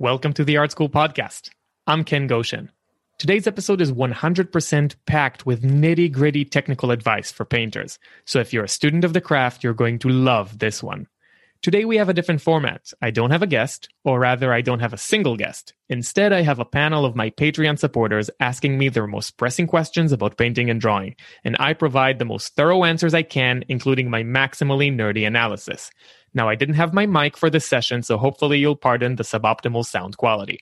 Welcome to the Art School Podcast. I'm Ken Goshen. Today's episode is 100% packed with nitty gritty technical advice for painters. So if you're a student of the craft, you're going to love this one. Today we have a different format. I don't have a guest, or rather, I don't have a single guest. Instead, I have a panel of my Patreon supporters asking me their most pressing questions about painting and drawing, and I provide the most thorough answers I can, including my maximally nerdy analysis. Now, I didn't have my mic for this session, so hopefully you'll pardon the suboptimal sound quality.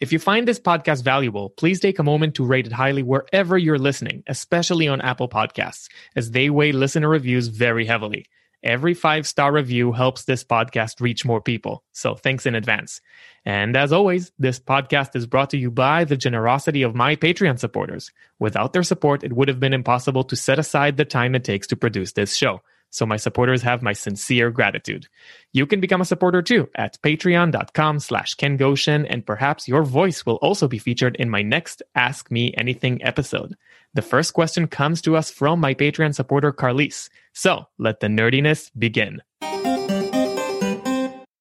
If you find this podcast valuable, please take a moment to rate it highly wherever you're listening, especially on Apple Podcasts, as they weigh listener reviews very heavily. Every five star review helps this podcast reach more people. So thanks in advance. And as always, this podcast is brought to you by the generosity of my Patreon supporters. Without their support, it would have been impossible to set aside the time it takes to produce this show. So my supporters have my sincere gratitude. You can become a supporter too at patreon.com slash Ken Goshen, and perhaps your voice will also be featured in my next Ask Me Anything episode. The first question comes to us from my Patreon supporter, Carlise. So let the nerdiness begin.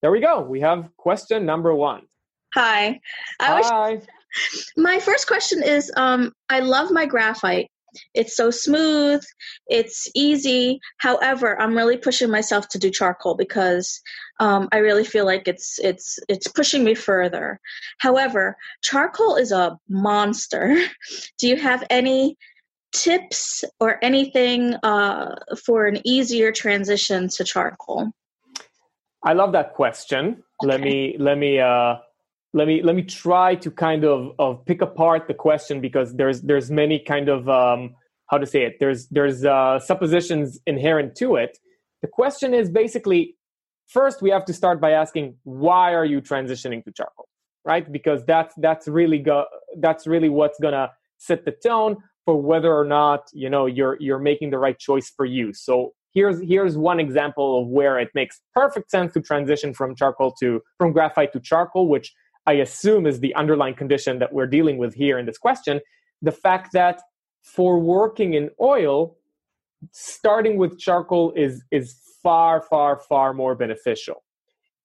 There we go. We have question number one. Hi. I Hi. Was, my first question is um, I love my graphite. It's so smooth, it's easy. However, I'm really pushing myself to do charcoal because um, I really feel like it's it's it's pushing me further. However, charcoal is a monster. do you have any tips or anything uh, for an easier transition to charcoal? I love that question. Okay. Let me let me uh, let me let me try to kind of of pick apart the question because there's there's many kind of um, how to say it. There's there's uh, suppositions inherent to it. The question is basically first we have to start by asking why are you transitioning to charcoal, right? Because that's that's really go that's really what's gonna set the tone for whether or not you know you're you're making the right choice for you. So here's here's one example of where it makes perfect sense to transition from charcoal to from graphite to charcoal, which I assume is the underlying condition that we're dealing with here in this question, the fact that for working in oil, starting with charcoal is is far, far, far more beneficial.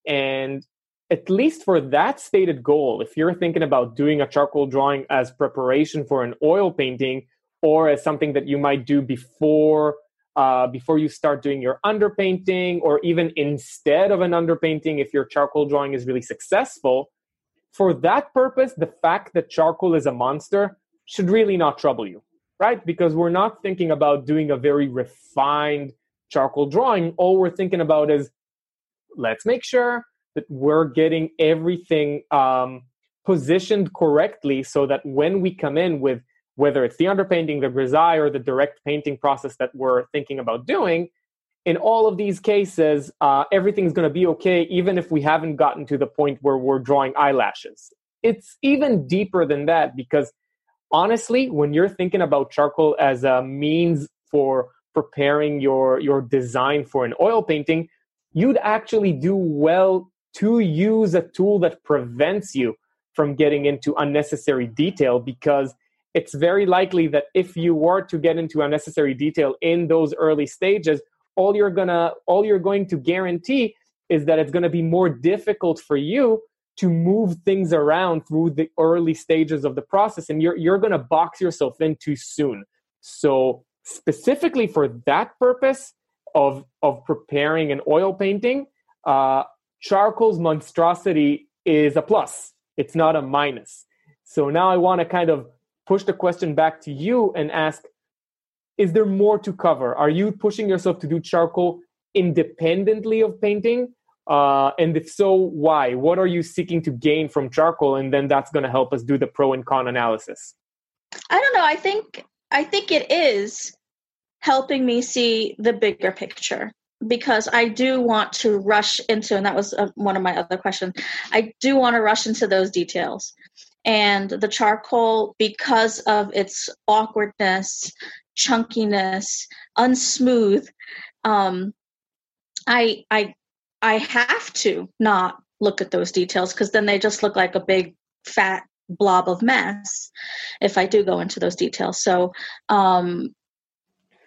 And at least for that stated goal, if you're thinking about doing a charcoal drawing as preparation for an oil painting or as something that you might do before uh, before you start doing your underpainting, or even instead of an underpainting, if your charcoal drawing is really successful, for that purpose, the fact that charcoal is a monster should really not trouble you, right? Because we're not thinking about doing a very refined charcoal drawing. All we're thinking about is let's make sure that we're getting everything um, positioned correctly so that when we come in with whether it's the underpainting, the grisaille, or the direct painting process that we're thinking about doing, in all of these cases, uh, everything's going to be okay, even if we haven't gotten to the point where we're drawing eyelashes. It's even deeper than that because honestly, when you're thinking about charcoal as a means for preparing your, your design for an oil painting, you'd actually do well to use a tool that prevents you from getting into unnecessary detail because it's very likely that if you were to get into unnecessary detail in those early stages, all you're gonna all you're going to guarantee is that it's going to be more difficult for you to move things around through the early stages of the process and you're you're going to box yourself in too soon. So specifically for that purpose of of preparing an oil painting uh, charcoal's monstrosity is a plus. It's not a minus. So now i want to kind of push the question back to you and ask is there more to cover? Are you pushing yourself to do charcoal independently of painting? Uh, and if so, why? What are you seeking to gain from charcoal? And then that's going to help us do the pro and con analysis. I don't know. I think I think it is helping me see the bigger picture because I do want to rush into, and that was uh, one of my other questions. I do want to rush into those details, and the charcoal because of its awkwardness chunkiness unsmooth um, i i i have to not look at those details because then they just look like a big fat blob of mess if i do go into those details so um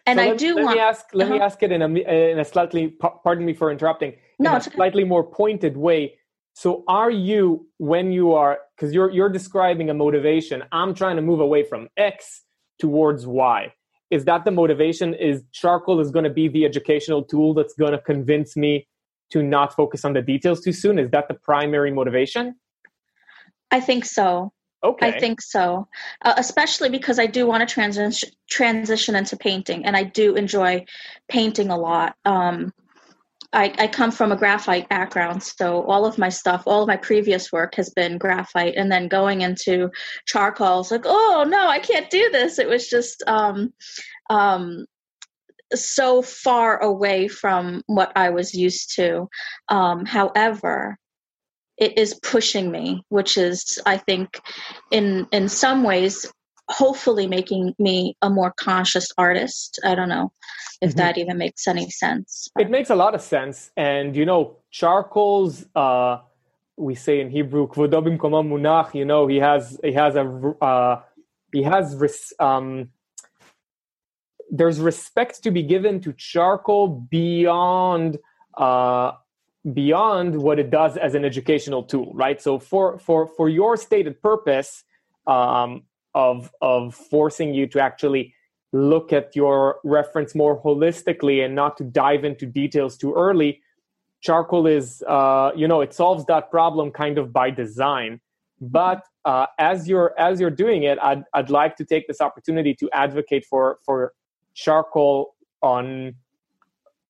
and So i let, do let want me ask let me uh-huh. ask it in a in a slightly pardon me for interrupting No, in a okay. slightly more pointed way so are you when you are because you're you're describing a motivation i'm trying to move away from x towards y is that the motivation? Is charcoal is going to be the educational tool that's going to convince me to not focus on the details too soon? Is that the primary motivation? I think so. Okay. I think so, uh, especially because I do want to transition transition into painting, and I do enjoy painting a lot. Um, I, I come from a graphite background, so all of my stuff, all of my previous work has been graphite, and then going into charcoal, it's like, oh no, I can't do this. It was just um, um, so far away from what I was used to. Um, however, it is pushing me, which is, I think, in in some ways, hopefully making me a more conscious artist. I don't know if Mhm. that even makes any sense. It makes a lot of sense. And you know, charcoal's uh we say in Hebrew, "Kvodo bimkomo munach," you know, he has he has a uh he has res, um there's respect to be given to charcoal beyond uh beyond what it does as an educational tool, right? So for for for your stated purpose um of of forcing you to actually look at your reference more holistically and not to dive into details too early. Charcoal is uh, you know it solves that problem kind of by design. But uh, as you're as you're doing it I'd, I'd like to take this opportunity to advocate for for charcoal on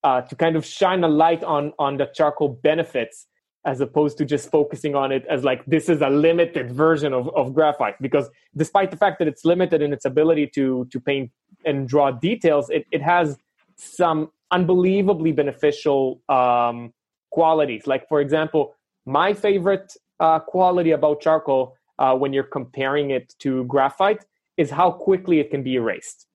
uh, to kind of shine a light on on the charcoal benefits as opposed to just focusing on it as like this is a limited version of, of graphite. Because despite the fact that it's limited in its ability to to paint and draw details it, it has some unbelievably beneficial um, qualities. Like for example my favorite uh, quality about charcoal uh, when you're comparing it to graphite is how quickly it can be erased.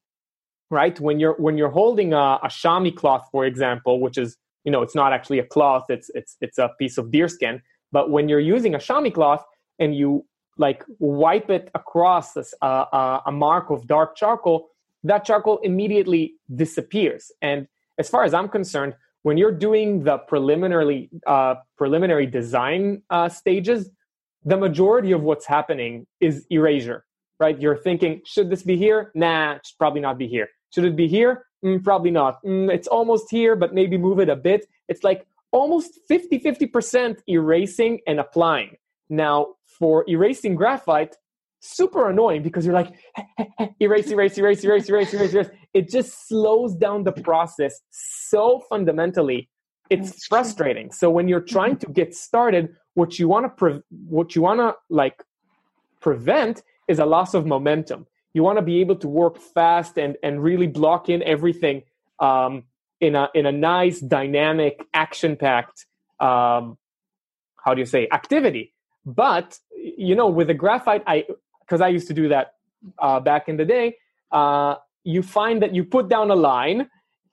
Right? When you're when you're holding a, a chamois cloth for example which is you know it's not actually a cloth it's it's it's a piece of deerskin but when you're using a chamois cloth and you like wipe it across this, uh, uh, a mark of dark charcoal that charcoal immediately disappears. And as far as i'm concerned when you're doing the preliminary uh, preliminary design uh, stages the majority of what's happening is erasure right? You're thinking should this be here? Nah it should probably not be here. Should it be here Mm, probably not. Mm, it's almost here, but maybe move it a bit. It's like almost 50 50% erasing and applying. Now, for erasing graphite, super annoying because you're like, erase, erase, erase, erase, erase, erase, erase. It just slows down the process so fundamentally. It's That's true. frustrating. So when you're trying to get started, what you want to pre- what you want to like prevent is a loss of momentum you want to be able to work fast and and really block in everything um, in a in a nice dynamic action packed um, how do you say activity. But you know with the graphite i because i used to do that uh, back in the day uh, you find that you put down a line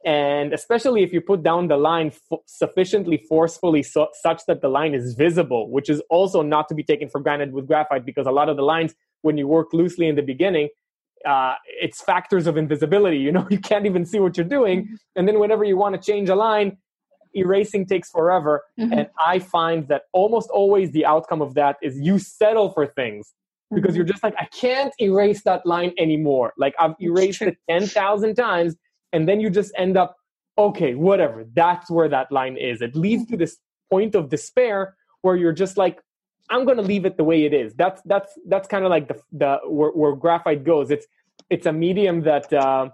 and especially if you put down the line f- sufficiently forcefully so, such that the line is visible which is also not to be taken for granted with graphite because a lot of the lines when you work loosely in the beginning uh, it's factors of invisibility. You know, you can't even see what you're doing. And then whenever you want to change a line, erasing takes forever. Mhm. And I find that almost always the outcome of that is you settle for things because Mhm. you're just like, I can't erase that line anymore. Like I've erased it 10,000 times. And then you just end up, okay, whatever. That's where that line is. It leads to this point of despair where you're just like, I'm going to leave it the way it is. That's that's that's kind of like the the where, where graphite goes. It's it's a medium that uh,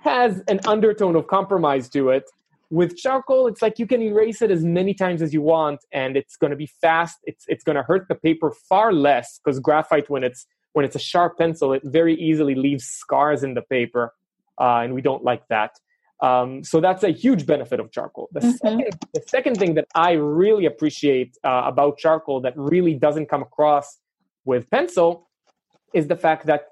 has an undertone of compromise to it. With charcoal, it's like you can erase it as many times as you want, and it's going to be fast. It's it's going to hurt the paper far less because graphite, when it's when it's a sharp pencil, it very easily leaves scars in the paper, uh, and we don't like that. Um, so that's a huge benefit of charcoal. The, Mhm. second, the second thing that I really appreciate uh, about charcoal that really doesn't come across with pencil is the fact that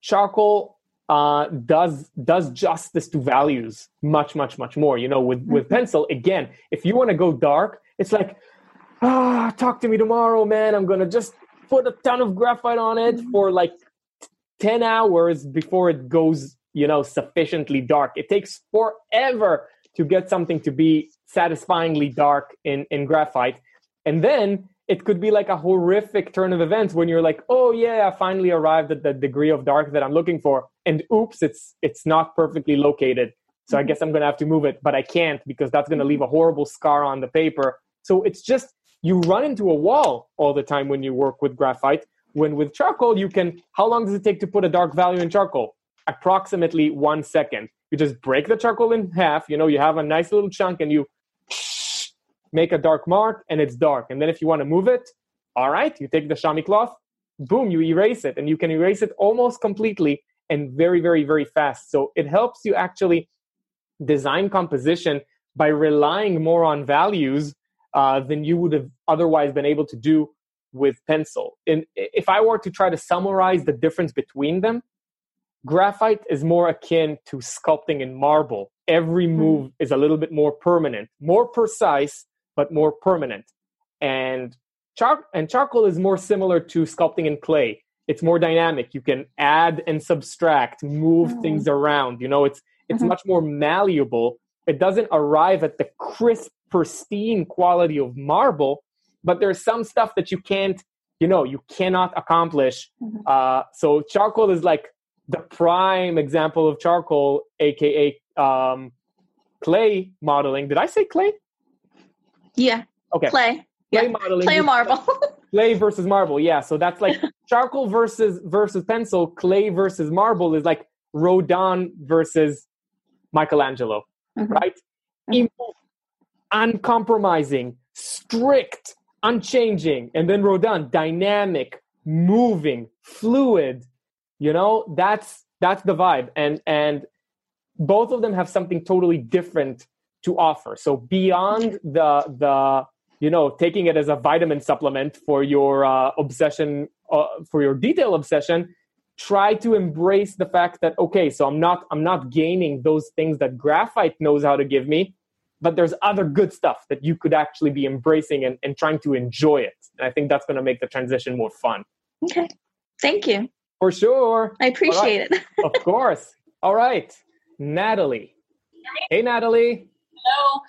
charcoal uh, does does justice to values much much much more you know with with mm-hmm. pencil again if you want to go dark it's like ah talk to me tomorrow man i'm gonna just put a ton of graphite on it mm-hmm. for like 10 hours before it goes you know sufficiently dark. It takes forever to get something to be satisfyingly dark in in graphite. And then it could be like a horrific turn of events when you're like oh yeah i finally arrived at the degree of dark that i'm looking for. And oops it's it's not perfectly located. So i mm-hmm. guess i'm going to have to move it but i can't because that's going to leave a horrible scar on the paper. So it's just you run into a wall all the time when you work with graphite. When with charcoal you can how long does it take to put a dark value in charcoal approximately one second. You just break the charcoal in half you know you have a nice little chunk and you make a dark mark and it's dark. And then if you want to move it all right you take the chamois cloth boom you erase it. And you can erase it almost completely and very very very fast. So it helps you actually design composition by relying more on values uh, than you would have otherwise been able to do with pencil. And if I were to try to summarize the difference between them, graphite is more akin to sculpting in marble. Every hmm. move mm. is a little bit more permanent, more precise, but more permanent. And char- and charcoal is more similar to sculpting in clay. It's more dynamic. You can add and subtract, move mm. things around. You know, it's it's mm-hmm. much more malleable. It doesn't arrive at the crisp, pristine quality of marble, but there's some stuff that you can't you know you cannot accomplish mm-hmm. uh, so charcoal is like the prime example of charcoal aka um, clay modeling. Did i say clay? Yeah. Okay. Clay. Clay yeah. modeling clay marble. Clay versus marble. Yeah. So that's like charcoal versus versus pencil clay versus marble is like rodin versus michelangelo mm-hmm. right? Mm-hmm. uncompromising strict unchanging and then rodin dynamic moving fluid you know that's that's the vibe and and both of them have something totally different to offer so beyond the the you know taking it as a vitamin supplement for your uh, obsession uh, for your detail obsession try to embrace the fact that okay so i'm not i'm not gaining those things that graphite knows how to give me but there's other good stuff that you could actually be embracing and, and trying to enjoy it. And I think that's going to make the transition more fun. Okay. Thank you. For sure. I appreciate right. it. of course. All right. Natalie. Hey, Natalie. Hello.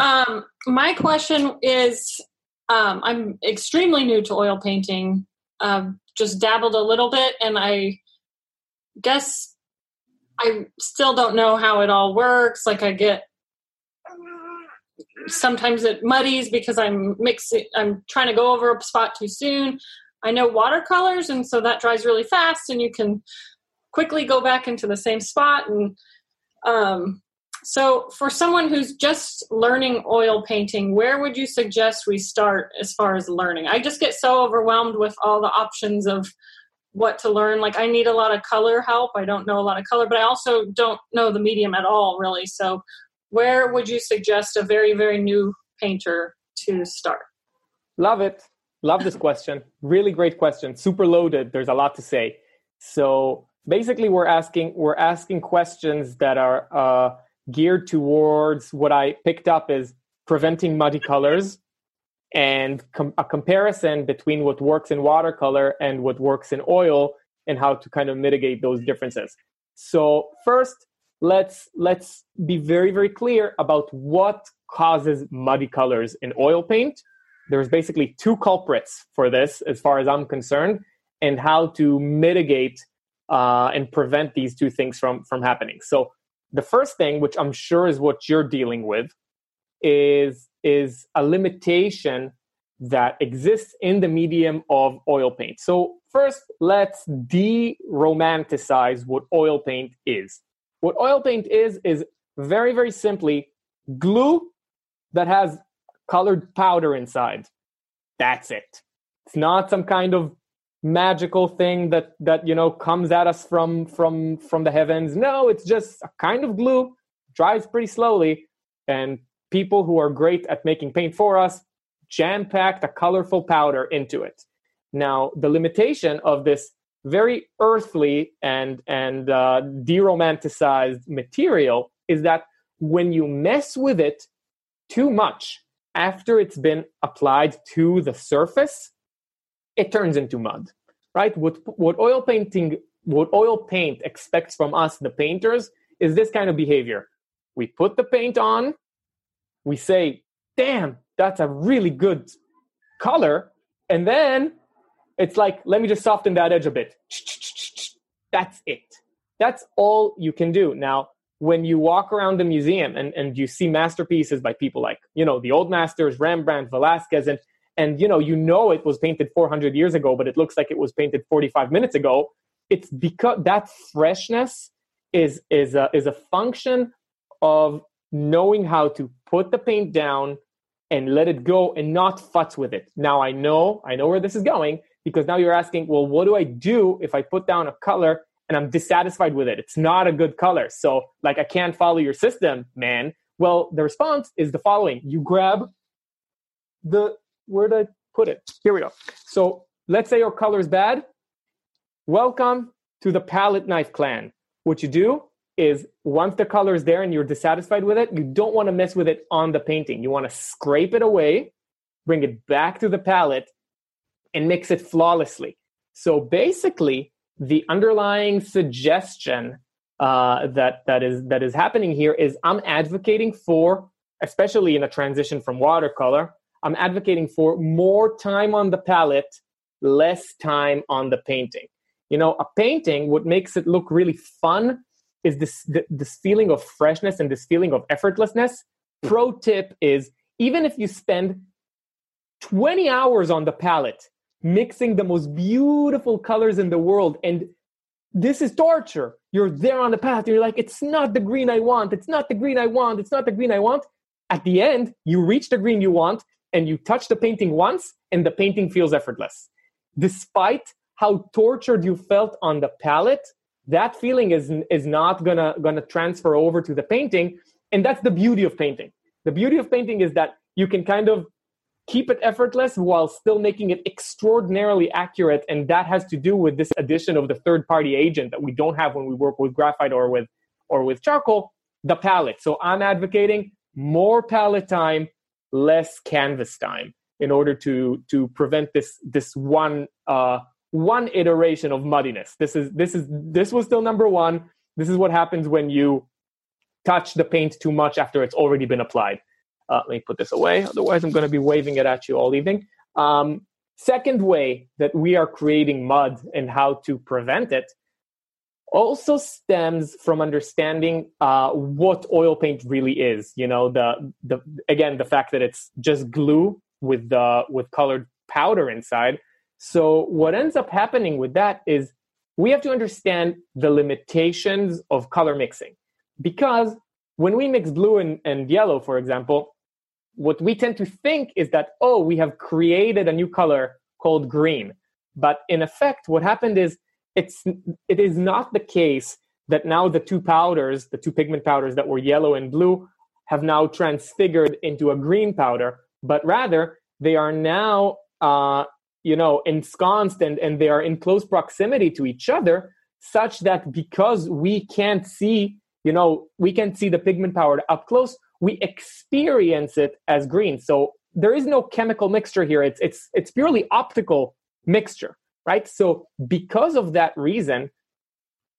Um, my question is um, I'm extremely new to oil painting. Um, just dabbled a little bit, and I guess I still don't know how it all works. Like, I get sometimes it muddies because I'm mixing, I'm trying to go over a spot too soon. I know watercolors, and so that dries really fast, and you can quickly go back into the same spot. And um, so, for someone who's just learning oil painting, where would you suggest we start as far as learning? I just get so overwhelmed with all the options of what to learn. Like, I need a lot of color help. I don't know a lot of color, but I also don't know the medium at all, really. So, where would you suggest a very, very new painter to start? Love it. Love this question. Really great question. Super loaded. There's a lot to say. So basically, we're asking we're asking questions that are uh, geared towards what I picked up is preventing muddy colors and com- a comparison between what works in watercolor and what works in oil and how to kind of mitigate those differences. So first, let's let's be very very clear about what causes muddy colors in oil paint there's basically two culprits for this as far as i'm concerned and how to mitigate uh, and prevent these two things from from happening. So the first thing which i'm sure is what you're dealing with is is a limitation that exists in the medium of oil paint. So first let's de-romanticize what oil paint is. What oil paint is, is very, very simply glue that has colored powder inside. That's it. It's not some kind of magical thing that that you know comes at us from from from the heavens no it's just a kind of glue dries pretty slowly and people who are great at making paint for us jam packed a colorful powder into it Now, the limitation of this very earthly and and uh, deromanticized material is that when you mess with it too much after it's been applied to the surface, it turns into mud. Right? What what oil painting what oil paint expects from us, the painters, is this kind of behavior. We put the paint on, we say, damn, that's a really good color. And then it's like, let me just soften that edge a bit. That's it. That's all you can do. Now, when you walk around the museum and, and you see masterpieces by people like, you know, the old masters, Rembrandt, Velasquez, and and you know, you know it was painted 400 years ago, but it looks like it was painted 45 minutes ago. It's because that freshness is is a, is a function of knowing how to put the paint down and let it go and not futz with it. Now I know, I know where this is going because now you're asking, well, what do I do if I put down a color and I'm dissatisfied with it? It's not a good color. So like I can't follow your system, man. Well, the response is the following. You grab the where did I put it? Here we go. So let's say your color is bad. Welcome to the palette knife clan. What you do is once the color is there and you're dissatisfied with it, you don't want to mess with it on the painting. You want to scrape it away, bring it back to the palette, and mix it flawlessly. So basically, the underlying suggestion uh, that that is that is happening here is I'm advocating for, especially in a transition from watercolor, I'm advocating for more time on the palette, less time on the painting. You know, a painting, what makes it look really fun is this this feeling of freshness and this feeling of effortlessness. Pro tip is even if you spend 20 hours on the palette mixing the most beautiful colors in the world and this is torture. You're there on the path. You're like, it's not the green I want. It's not the green I want. It's not the green I want. At the end, you reach the green you want and you touch the painting once and the painting feels effortless. Despite how tortured you felt on the palette, that feeling is is not gonna gonna transfer over to the painting and that's the beauty of painting the beauty of painting is that you can kind of keep it effortless while still making it extraordinarily accurate and that has to do with this addition of the third party agent that we don't have when we work with graphite or with or with charcoal the palette so i'm advocating more palette time less canvas time in order to to prevent this this one uh, one iteration of muddiness. This is this is this was still number one. This is what happens when you touch the paint too much after it's already been applied. Uh, let me put this away. Otherwise, I'm going to be waving it at you all evening. Um, second way that we are creating mud and how to prevent it also stems from understanding uh, what oil paint really is. You know, the the again the fact that it's just glue with the with colored powder inside so, what ends up happening with that is we have to understand the limitations of color mixing. Because when we mix blue and, and yellow, for example, what we tend to think is that, oh, we have created a new color called green. But in effect, what happened is it's, it is not the case that now the two powders, the two pigment powders that were yellow and blue, have now transfigured into a green powder, but rather they are now uh, you know ensconced and, and they are in close proximity to each other such that because we can't see you know we can't see the pigment powder up close we experience it as green. So there is no chemical mixture here. It's it's it's purely optical mixture right? So because of that reason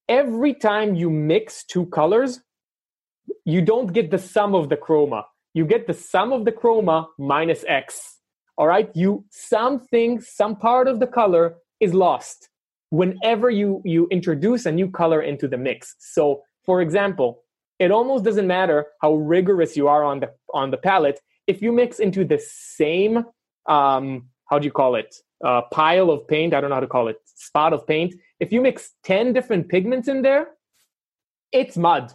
every time you mix two colors you don't get the sum of the chroma. You get the sum of the chroma minus x all right? You something some part of the color is lost whenever you you introduce a new color into the mix. So for example it almost doesn't matter how rigorous you are on the on the palette if you mix into the same um how do you call it? Uh, pile of paint i don't know how to call it spot of paint. If you mix 10 different pigments in there it's mud.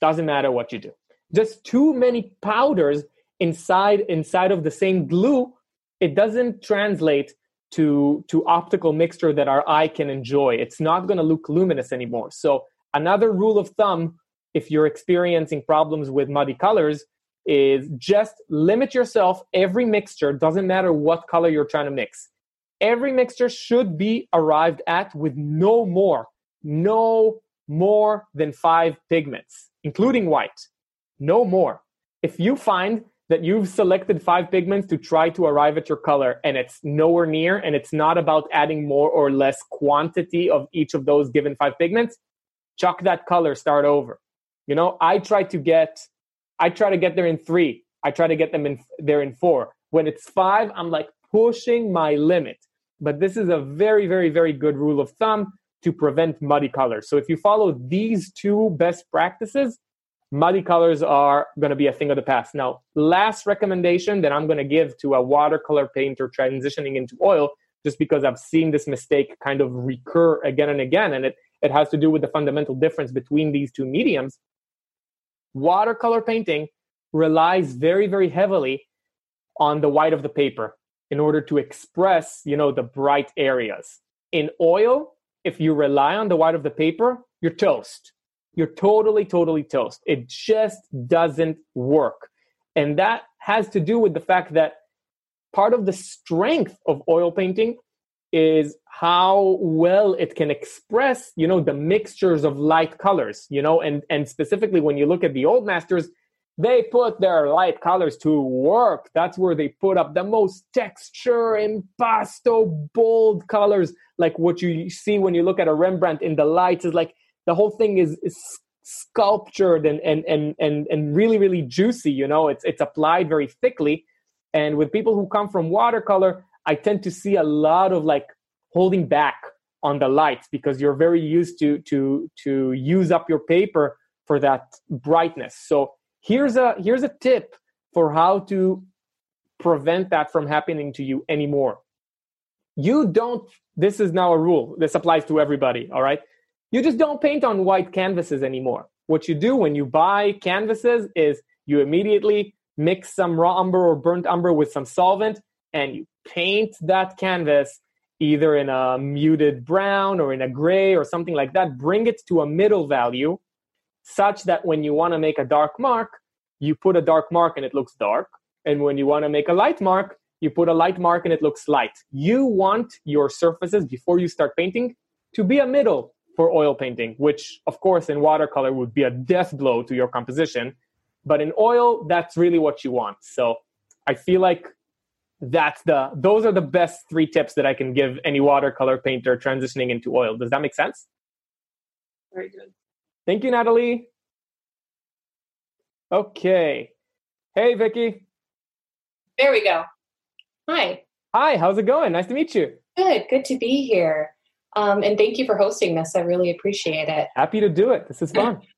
Doesn't matter what you do. Just too many powders inside inside of the same glue it doesn't translate to to optical mixture that our eye can enjoy. It's not going to look luminous anymore. So another rule of thumb if you're experiencing problems with muddy colors is just limit yourself every mixture doesn't matter what color you're trying to mix every mixture should be arrived at with no more, no more than five pigments, including white. No more. If you find that you've selected five pigments to try to arrive at your color and it's nowhere near and it's not about adding more or less quantity of each of those given five pigments, chuck that color, start over. You know, I try to get I try to get there in 3. I try to get them in there in 4. When it's 5, I'm like pushing my limit. But this is a very very very good rule of thumb to prevent muddy colors. So if you follow these two best practices, muddy colors are going to be a thing of the past. Now, last recommendation that I'm going to give to a watercolor painter transitioning into oil, just because I've seen this mistake kind of recur again and again, and it, it has to do with the fundamental difference between these two mediums. Watercolor painting relies very, very heavily on the white of the paper in order to express, you know, the bright areas. In oil, if you rely on the white of the paper, you're toast you're totally, totally toast. It just doesn't work. And that has to do with the fact that part of the strength of oil painting is how well it can express you know the mixtures of light colors you know and and specifically when you look at the old masters they put their light colors to work. That's where they put up the most texture impasto bold colors. Like what you see when you look at a rembrandt in the lights is like the whole thing is, is sculptured and, and and and and really really juicy you know it's it's applied very thickly. And with people who come from watercolor i tend to see a lot of like holding back on the lights because you're very used to to to use up your paper for that brightness. So here's a here's a tip for how to prevent that from happening to you anymore. You don't this is now a rule. This applies to everybody all right? You just don't paint on white canvases anymore. What you do when you buy canvases is you immediately mix some raw umber or burnt umber with some solvent and you paint that canvas either in a muted brown or in a gray or something like that. Bring it to a middle value such that when you want to make a dark mark, you put a dark mark and it looks dark. And when you want to make a light mark, you put a light mark and it looks light. You want your surfaces before you start painting to be a middle for oil painting, which of course in watercolor would be a death blow to your composition. But in oil, that's really what you want. So I feel like that's the those are the best three tips that I can give any watercolor painter transitioning into oil. Does that make sense? Very good. Thank you, Natalie. Okay. Hey, Vicky. There we go. Hi. Hi, how's it going? Nice to meet you. Good. Good to be here. Um, and thank you for hosting this. I really appreciate it. Happy to do it. This is fun.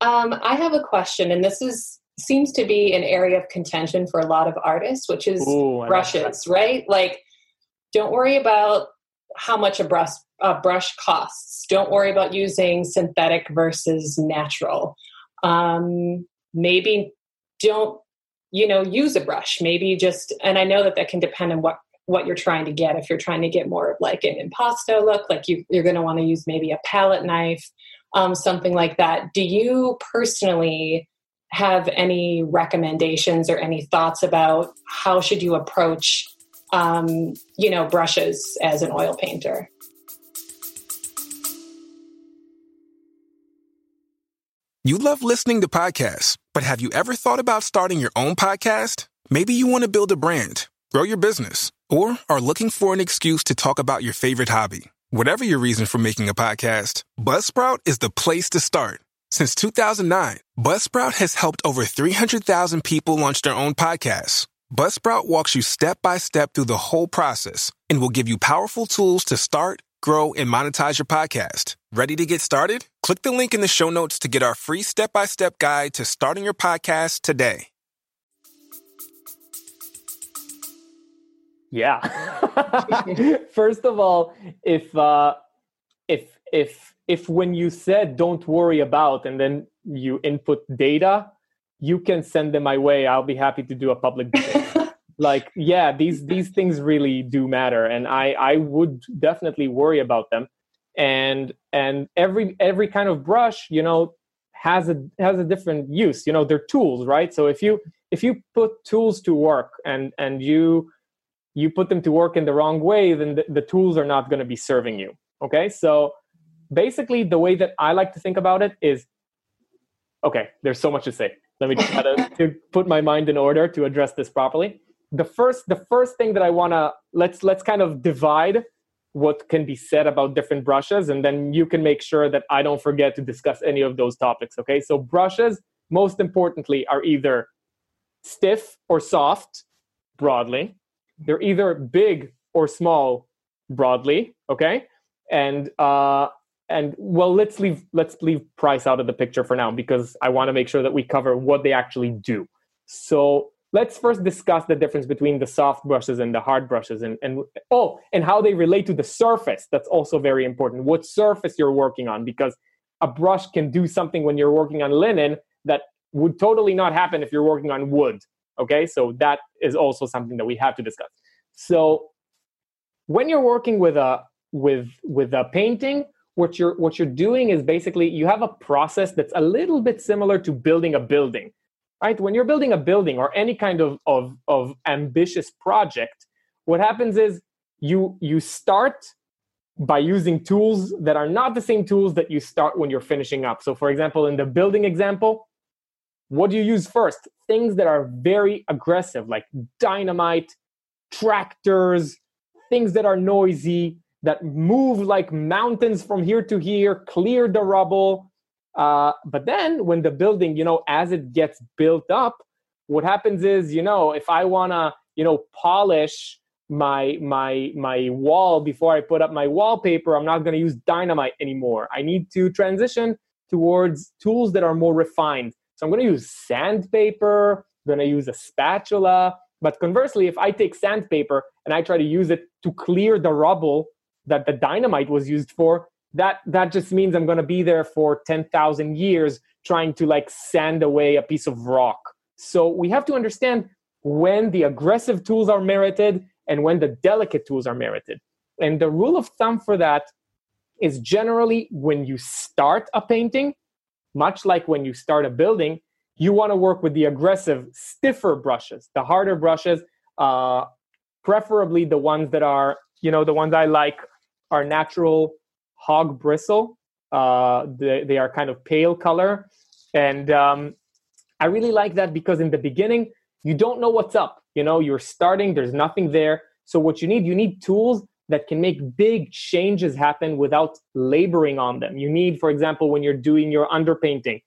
Um, I have a question, and this is seems to be an area of contention for a lot of artists, which is Ooh, brushes, right? Like, don't worry about how much a brush a brush costs. Don't worry about using synthetic versus natural. Um, maybe don't you know use a brush. Maybe just and I know that that can depend on what what you're trying to get. If you're trying to get more of like an impasto look, like you, are going to want to use maybe a palette knife, um, something like that. Do you personally have any recommendations or any thoughts about how should you approach, um, you know, brushes as an oil painter? You love listening to podcasts, but have you ever thought about starting your own podcast? Maybe you want to build a brand, grow your business or are looking for an excuse to talk about your favorite hobby. Whatever your reason for making a podcast, Buzzsprout is the place to start. Since 2009, Buzzsprout has helped over 300,000 people launch their own podcasts. Buzzsprout walks you step by step through the whole process and will give you powerful tools to start, grow, and monetize your podcast. Ready to get started? Click the link in the show notes to get our free step by step guide to starting your podcast today. Yeah. First of all, if uh, if if if when you said don't worry about and then you input data, you can send them my way. I'll be happy to do a public like yeah, these these things really do matter and I I would definitely worry about them. And and every every kind of brush, you know, has a has a different use. You know, they're tools, right? So if you if you put tools to work and and you you put them to work in the wrong way, then the, the tools are not going to be serving you. Okay, so basically, the way that I like to think about it is okay, there's so much to say. Let me try to, to put my mind in order to address this properly. The first, the first thing that I want to let's let's kind of divide what can be said about different brushes, and then you can make sure that I don't forget to discuss any of those topics. Okay, so brushes, most importantly, are either stiff or soft, broadly. They're either big or small, broadly. Okay, and uh, and well, let's leave let's leave price out of the picture for now because I want to make sure that we cover what they actually do. So let's first discuss the difference between the soft brushes and the hard brushes and, and oh and how they relate to the surface. That's also very important. What surface you're working on because a brush can do something when you're working on linen that would totally not happen if you're working on wood okay? So that is also something that we have to discuss. So when you're working with a with with a painting what you're what you're doing is basically you have a process that's a little bit similar to building a building right? When you're building a building or any kind of, of, of ambitious project what happens is you you start by using tools that are not the same tools that you start when you're finishing up. So for example in the building example what do you use first? Things that are very aggressive like dynamite tractors things that are noisy that move like mountains from here to here clear the rubble uh, but then when the building, you know, as it gets built up, what happens is, you know, if I want to, you know, polish my my my wall before I put up my wallpaper, I'm not going to use dynamite anymore. I need to transition towards tools that are more refined. So I'm going to use sandpaper, I'm going to use a spatula. But conversely, if I take sandpaper and I try to use it to clear the rubble that the dynamite was used for, that that just means i'm going to be there for 10,000 years trying to like sand away a piece of rock. So we have to understand when the aggressive tools are merited and when the delicate tools are merited. And the rule of thumb for that is generally when you start a painting much like when you start a building you want to work with the aggressive stiffer brushes the harder brushes uh, preferably the ones that are you know the ones i like are natural hog bristle. Uh, they, they are kind of pale color. And um, I really like that because in the beginning, you don't know what's up. You know, you're starting, there's nothing there. So, what you need, you need tools that can make big changes happen without laboring on them. You need, for example, when you're doing your underpainting,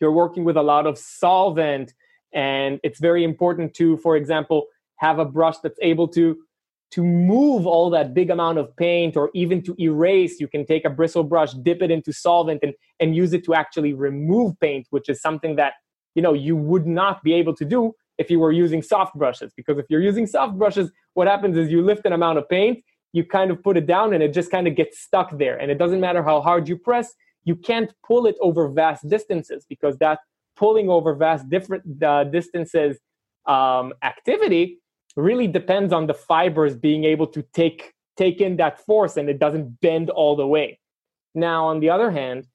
you're working with a lot of solvent, and it's very important to, for example, have a brush that's able to to move all that big amount of paint or even to erase you can take a bristle brush dip it into solvent and, and use it to actually remove paint which is something that you know you would not be able to do if you were using soft brushes. Because if you're using soft brushes what happens is you lift an amount of paint you kind of put it down and it just kind of gets stuck there. And it doesn't matter how hard you press you can't pull it over vast distances because that pulling over vast different uh, distances um, activity really depends on the fibers being able to take take in that force and it doesn't bend all the way. Now, on the other hand,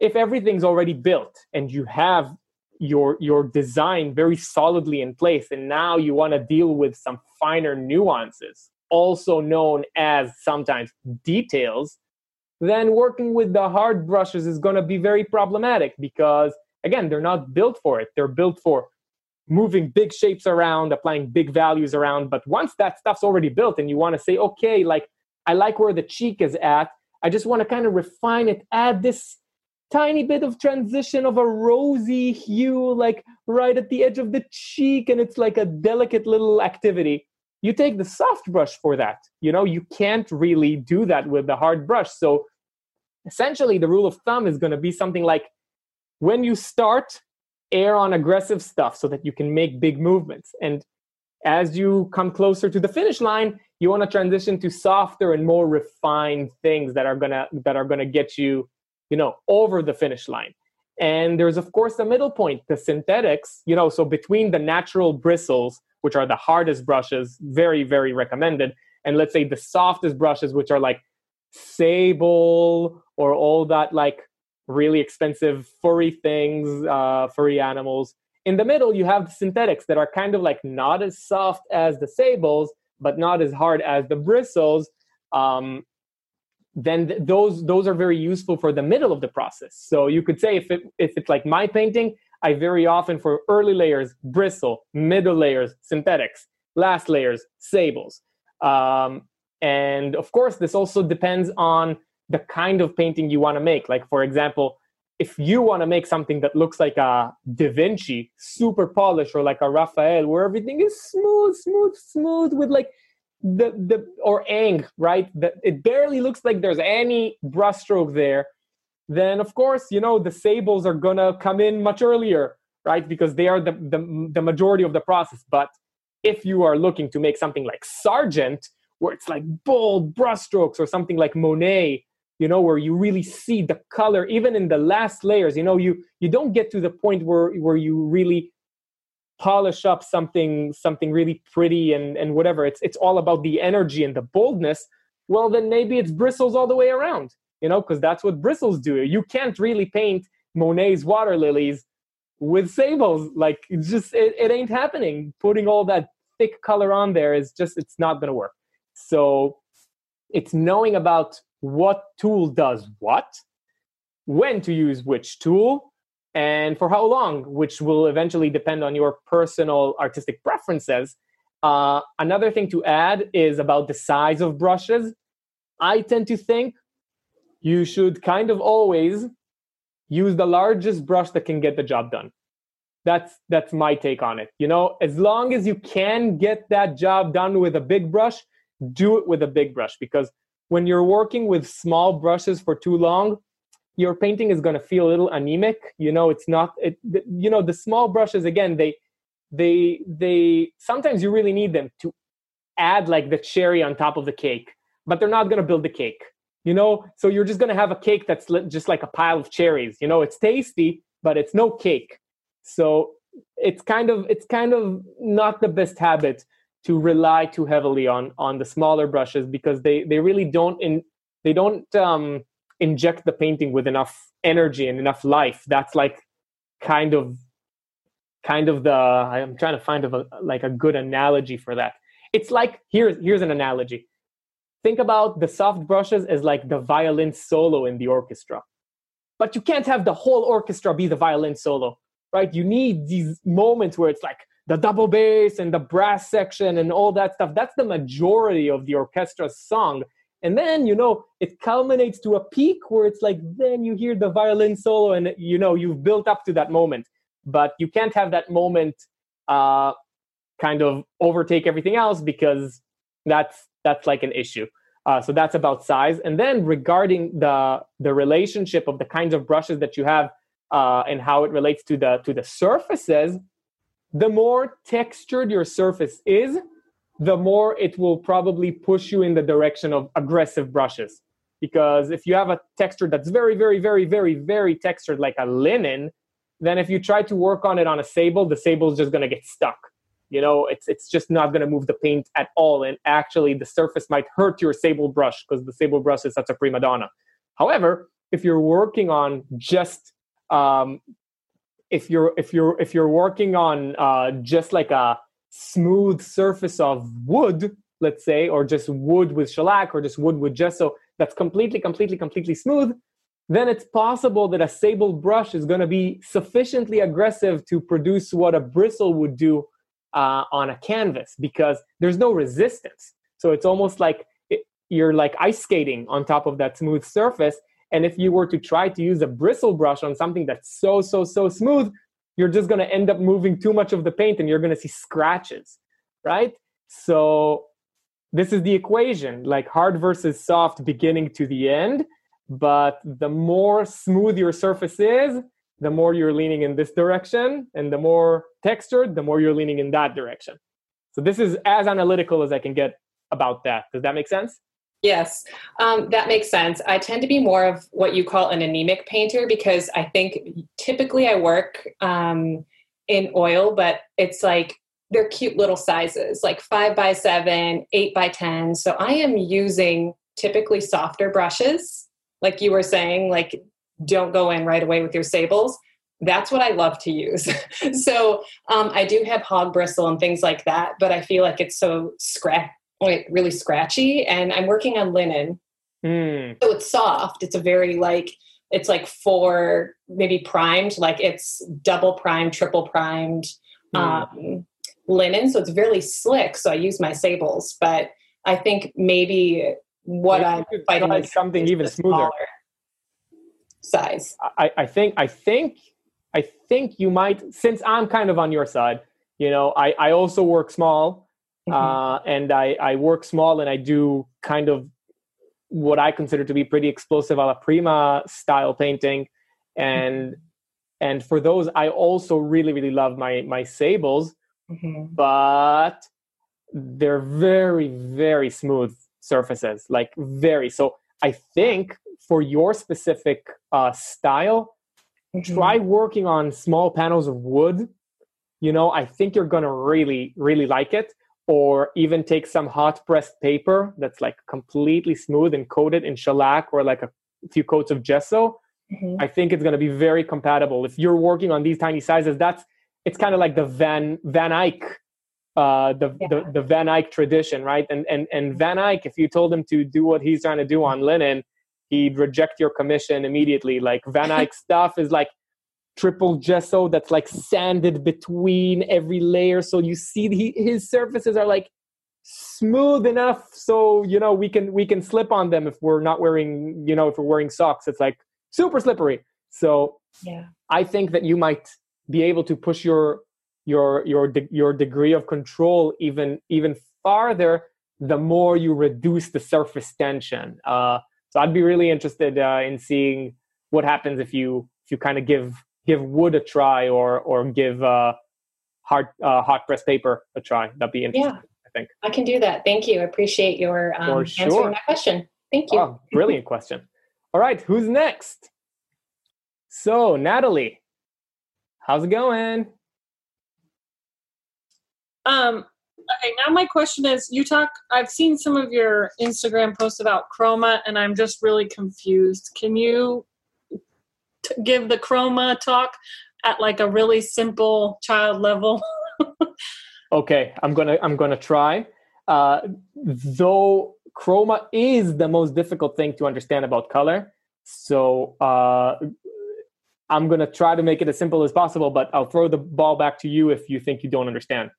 if everything's already built and you have your your design very solidly in place and now you want to deal with some finer nuances also known as sometimes details then working with the hard brushes is going to be very problematic because again they're not built for it they're built for moving big shapes around, applying big values around. But once that stuff's already built and you want to say, okay, like I like where the cheek is at, I just want to kind of refine it, add this tiny bit of transition of a rosy hue, like right at the edge of the cheek, and it's like a delicate little activity. You take the soft brush for that. You know, you can't really do that with the hard brush. So essentially, the rule of thumb is going to be something like when you start, err on aggressive stuff so that you can make big movements. And as you come closer to the finish line, you want to transition to softer and more refined things that are gonna that are gonna get you, you know, over the finish line. And there's of course the middle point, the synthetics, you know, so between the natural bristles, which are the hardest brushes, very, very recommended, and let's say the softest brushes, which are like sable or all that like really expensive furry things, uh, furry animals. In the middle, you have the synthetics that are kind of like not as soft as the sables, but not as hard as the bristles, um, then th- those those are very useful for the middle of the process. So you could say if it, if it's like my painting, I very often for early layers bristle, middle layers synthetics, last layers sables, um, and of course this also depends on the kind of painting you want to make. Like for example, if you want to make something that looks like a Da Vinci, super polished, or like a Raphael, where everything is smooth, smooth, smooth, with like the the or Ingres, right? That it barely looks like there's any brushstroke there. Then of course, you know the sables are gonna come in much earlier, right? Because they are the the, the majority of the process. But if you are looking to make something like Sargent, where it's like bold brushstrokes, or something like Monet, you know, where you really see the color, even in the last layers, you know, you you don't get to the point where where you really polish up something something really pretty and and whatever. It's it's all about the energy and the boldness. Well then maybe it's bristles all the way around you know because that's what bristles do. You can't really paint monet's water lilies with sables. Like it's just it, it ain't happening. Putting all that thick color on there is just it's not to work. So it's knowing about what tool does what when to use which tool and for how long, which will eventually depend on your personal artistic preferences. Uh, another thing to add is about the size of brushes. I tend to think you should kind of always use the largest brush that can get the job done. That's that's my take on it. You know, as long as you can get that job done with a big brush, do it with a big brush because when you're working with small brushes for too long, your painting is going to feel a little anemic you know it's not it you know the small brushes again they they they sometimes you really need them to add like the cherry on top of the cake but they're not going to build the cake you know? So you're just going to have a cake that's just like a pile of cherries you know? It's tasty but it's no cake. So it's kind of it's kind of not the best habit to rely too heavily on on the smaller brushes because they they really don't in they don't um inject the painting with enough energy and enough life. That's like kind of kind of the i'm trying to find a, like a good analogy for that. It's like here's here's an analogy. Think about the soft brushes as like the violin solo in the orchestra. But you can't have the whole orchestra be the violin solo right? You need these moments where it's like the double bass and the brass section and all that stuff. That's the majority of the orchestra's song. And then you know it culminates to a peak where it's like then you hear the violin solo and you know you've built up to that moment. But you can't have that moment uh, kind of overtake everything else because that's that's like an issue. Uh, so that's about size. And then regarding the the relationship of the kinds of brushes that you have uh, and how it relates to the to the surfaces the more textured your surface is the more it will probably push you in the direction of aggressive brushes. Because if you have a texture that's very, very, very, very, very textured, like a linen, then if you try to work on it on a sable, the sable is just going to get stuck. You know, it's it's just not going to move the paint at all, and actually, the surface might hurt your sable brush because the sable brush is such a prima donna. However, if you're working on just um, if you're if you're if you're working on uh, just like a smooth surface of wood, let's say, or just wood with shellac or just wood with gesso that's completely, completely, completely smooth, then it's possible that a sable brush is going to be sufficiently aggressive to produce what a bristle would do uh, on a canvas because there's no resistance. So it's almost like it, you're like ice skating on top of that smooth surface. And if you were to try to use a bristle brush on something that's so, so, so smooth, you're just going to end up moving too much of the paint and you're going to see scratches, right? So this is the equation like hard versus soft beginning to the end. But the more smooth your surface is, the more you're leaning in this direction. And the more textured, the more you're leaning in that direction. So this is as analytical as I can get about that. Does that make sense? Yes, um, that makes sense. I tend to be more of what you call an anemic painter because I think typically I work um, in oil, but it's like they're cute little sizes, like five by seven, eight by 10. So I am using typically softer brushes, like you were saying, like don't go in right away with your sables. That's what I love to use. so um, I do have hog bristle and things like that, but I feel like it's so scratch really scratchy. And I'm working on linen, mm. so it's soft. It's a very like it's like four maybe primed, like it's double primed, triple primed mm. um, linen. So it's really slick. So I use my sables, but I think maybe what I'm fighting something even smoother size. I, I think I think I think you might since I'm kind of on your side. You know, I I also work small, mm-hmm. uh, and I I work small and I do kind of what I consider to be pretty explosive alla prima style painting, and mm-hmm. and for those I also really really love my my sables, mm-hmm. but they're very very smooth surfaces, like very so. I think for your specific uh, style, mm-hmm. try working on small panels of wood. You know, I think you're gonna really, really like it. Or even take some hot pressed paper that's like completely smooth and coated in shellac or like a few coats of gesso. Mm-hmm. I think it's gonna be very compatible. If you're working on these tiny sizes, that's it's kind of like the Van Van Eyck uh, the, yeah. the, the Van Eyck tradition, right? And and and Van Eyck, if you told him to do what he's trying to do on linen, he'd reject your commission immediately. Like Van Eyck stuff is like triple gesso that's like sanded between every layer, so you see the, his surfaces are like smooth enough so you know we can we can slip on them if we're not wearing you know if we're wearing socks. It's like super slippery. So yeah, I think that you might be able to push your your your de- your degree of control even even farther the more you reduce the surface tension. Uh, so I'd be really interested uh, in seeing what happens if you if you kind of give give wood a try or or give uh, hard uh, hot press paper a try. That'd be interesting. Yeah. I think I can do that. Thank you. I appreciate your um, sure. answering that question. Thank you. Oh, brilliant question. All right, who's next? So Natalie, how's it going? Um, okay, now my question is you talk, I've seen some of your Instagram posts about chroma and I'm just really confused. Can you t- give the chroma talk at like a really simple child level? okay, I'm gonna I'm gonna try. Uh, though chroma is the most difficult thing to understand about color, so uh, I'm gonna try to make it as simple as possible. But I'll throw the ball back to you if you think you don't understand.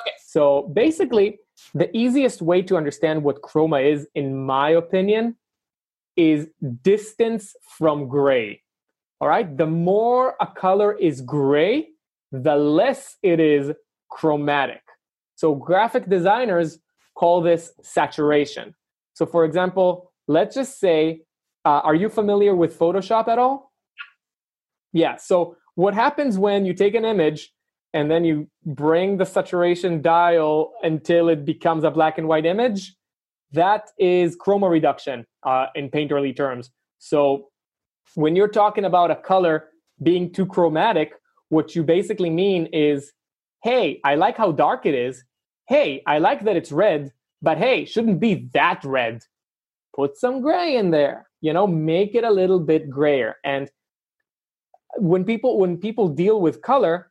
Okay. So basically, the easiest way to understand what chroma is, in my opinion, is distance from gray. All right. The more a color is gray, the less it is chromatic. So graphic designers call this saturation. So, for example, let's just say, uh, are you familiar with Photoshop at all? Yeah. So, what happens when you take an image and then you bring the saturation dial until it becomes a black and white image that is chroma reduction uh, in painterly terms so when you're talking about a color being too chromatic what you basically mean is hey i like how dark it is. Hey i like that it's red but hey shouldn't be that red. Put some gray in there you know make it a little bit grayer. And when people when people deal with color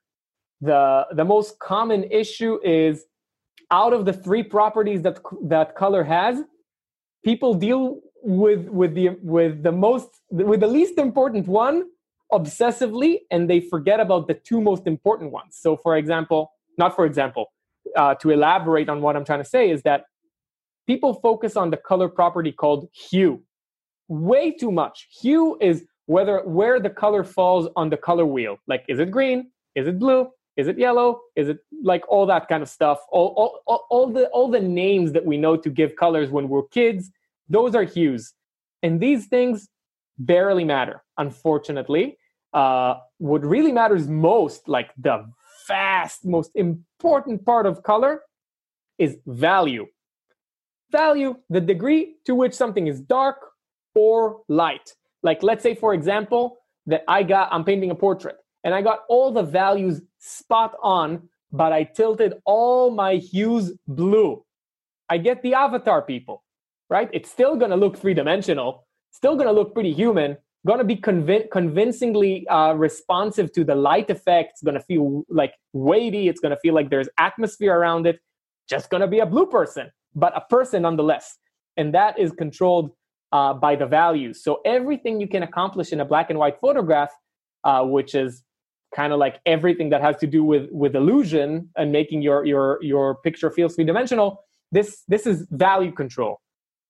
the the most common issue is out of the three properties that that color has people deal with with the with the most with the least important one obsessively and they forget about the two most important ones. So for example not for example uh, to elaborate on what i'm trying to say is that people focus on the color property called hue way too much. Hue is whether where the color falls on the color wheel. Like is it green? Is it blue? Is it yellow? Is it like all that kind of stuff? All, all, all, all the all the names that we know to give colors when we're kids, those are hues. And these things barely matter, unfortunately. Uh, what really matters most, like the vast, most important part of color, is value. Value, the degree to which something is dark or light. Like, let's say, for example, that I got, I'm painting a portrait and I got all the values spot on, but I tilted all my hues blue. I get the avatar people, right? It's still going to look three dimensional, still going to look pretty human, going to be convin- convincingly uh, responsive to the light effect. It's going to feel like weighty. It's going to feel like there's atmosphere around it. Just going to be a blue person. but a person nonetheless. And that is controlled uh, by the values. So everything you can accomplish in a black and white photograph, uh, which is kind of like everything that has to do with with illusion and making your your your picture feel three dimensional. This this is value control.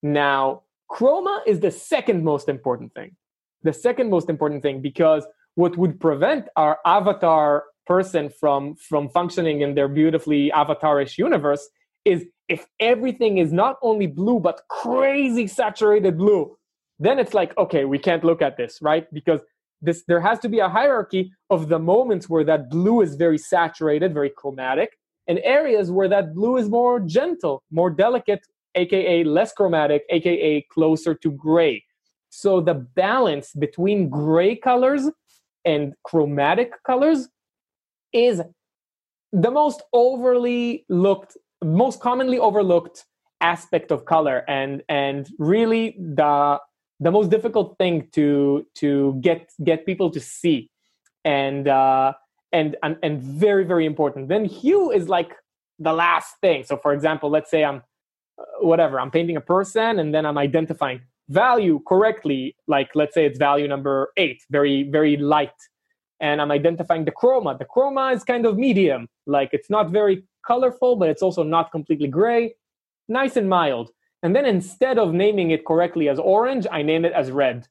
Now, chroma is the second most important thing. The second most important thing because what would prevent our avatar person from from functioning in their beautifully avatarish universe is if everything is not only blue but crazy saturated blue then it's like okay we can't look at this right because this there has to be a hierarchy of the moments where that blue is very saturated very chromatic and areas where that blue is more gentle more delicate aka less chromatic aka closer to gray. So the balance between gray colors and chromatic colors is the most overly looked most commonly overlooked aspect of color and and really the the most difficult thing to to get get people to see. And uh and and, and very very important. Then hue is like the last thing. So for example let's say i'm whatever i'm painting a person and then i'm identifying value correctly like let's say it's value number 8 very very light and i'm identifying the chroma the chroma is kind of medium like it's not very colorful, but it's also not completely gray, nice and mild. And then instead of naming it correctly as orange, I name it as red.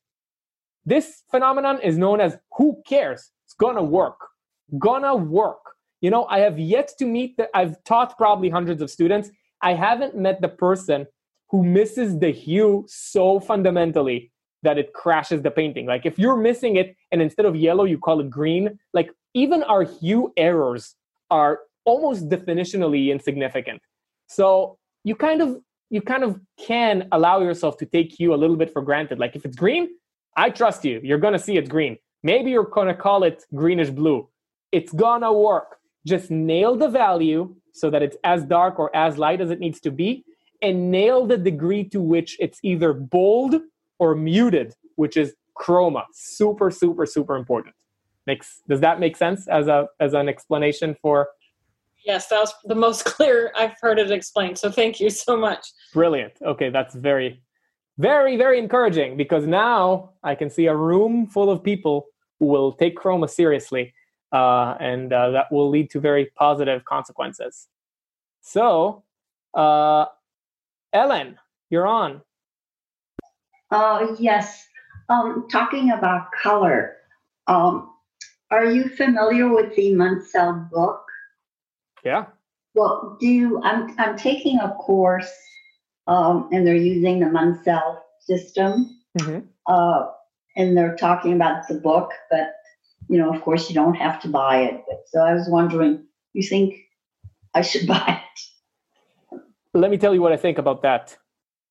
This phenomenon is known as who cares? It's gonna work. Gonna work. You know, I have yet to meet that I've taught probably hundreds of students. I haven't met the person who misses the hue so fundamentally that it crashes the painting. Like if you're missing it and instead of yellow, you call it green, like even our hue errors are almost definitionally insignificant. So you kind of you kind of can allow yourself to take you a little bit for granted. Like if it's green, I trust you. You're gonna see it's green. Maybe you're gonna call it greenish blue. It's gonna work. Just nail the value so that it's as dark or as light as it needs to be, and nail the degree to which it's either bold or muted, which is chroma. Super, super, super important. Makes does that make sense as a as an explanation for Yes, that was the most clear I've heard it explained. So thank you so much. Brilliant. Okay, that's very, very, very encouraging because now I can see a room full of people who will take chroma seriously, uh, and uh, that will lead to very positive consequences. So, uh, Ellen, you're on. Uh, yes. Um, talking about color, um, are you familiar with the Munsell book? Yeah. Well, do you, I'm I'm taking a course, um, and they're using the Munsell system, mm-hmm. uh, and they're talking about the book, but you know, of course, you don't have to buy it. But, so I was wondering, you think I should buy it? Let me tell you what I think about that.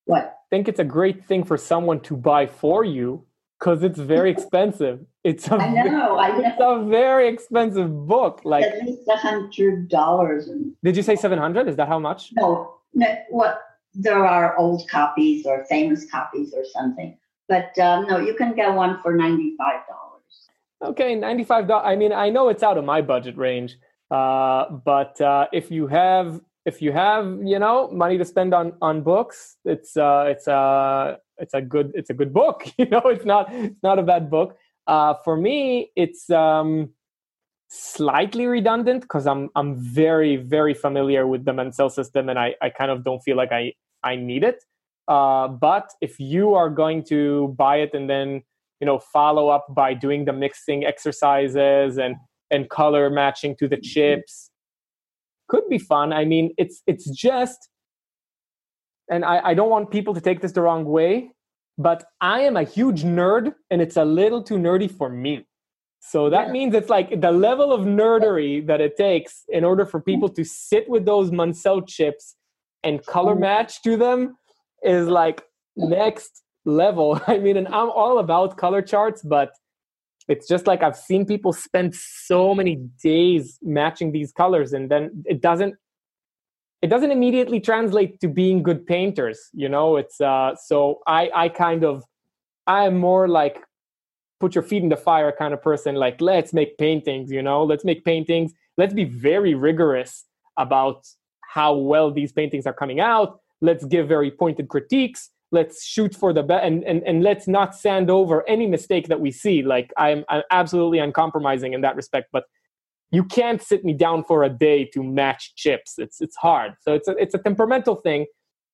What? I think it's a great thing for someone to buy for you because it's very expensive. It's a I know, I know. It's a very expensive book. Like at least a hundred dollars. Did you say seven hundred? Is that how much? No, no. What? There are old copies or famous copies or something, but um, no, you can get one for ninety five dollars. Okay, ninety five dollars. I mean, I know it's out of my budget range, uh, but uh, if you have if you have you know money to spend on on books, it's uh, it's uh, it's a good it's a good book you know it's not it's not a bad book uh, for me it's um, slightly redundant because i'm i'm very very familiar with the Munsell system and i i kind of don't feel like i i need it uh, but if you are going to buy it and then you know follow up by doing the mixing exercises and and color matching to the chips could be fun i mean it's it's just and I, I don't want people to take this the wrong way, but I am a huge nerd and it's a little too nerdy for me. So that yeah. means it's like the level of nerdery that it takes in order for people to sit with those Munsell chips and color match to them is like next level. I mean, and I'm all about color charts, but it's just like I've seen people spend so many days matching these colors and then it doesn't it doesn't immediately translate to being good painters you know? It's uh so i i kind of i'm more like put your feet in the fire kind of person like let's make paintings you know? Let's make paintings. Let's be very rigorous about how well these paintings are coming out. Let's give very pointed critiques let's shoot for the best and, and and let's not sand over any mistake that we see. Like i'm i'm absolutely uncompromising in that respect but you can't sit me down for a day to match chips. It's it's hard. So it's a, it's a temperamental thing.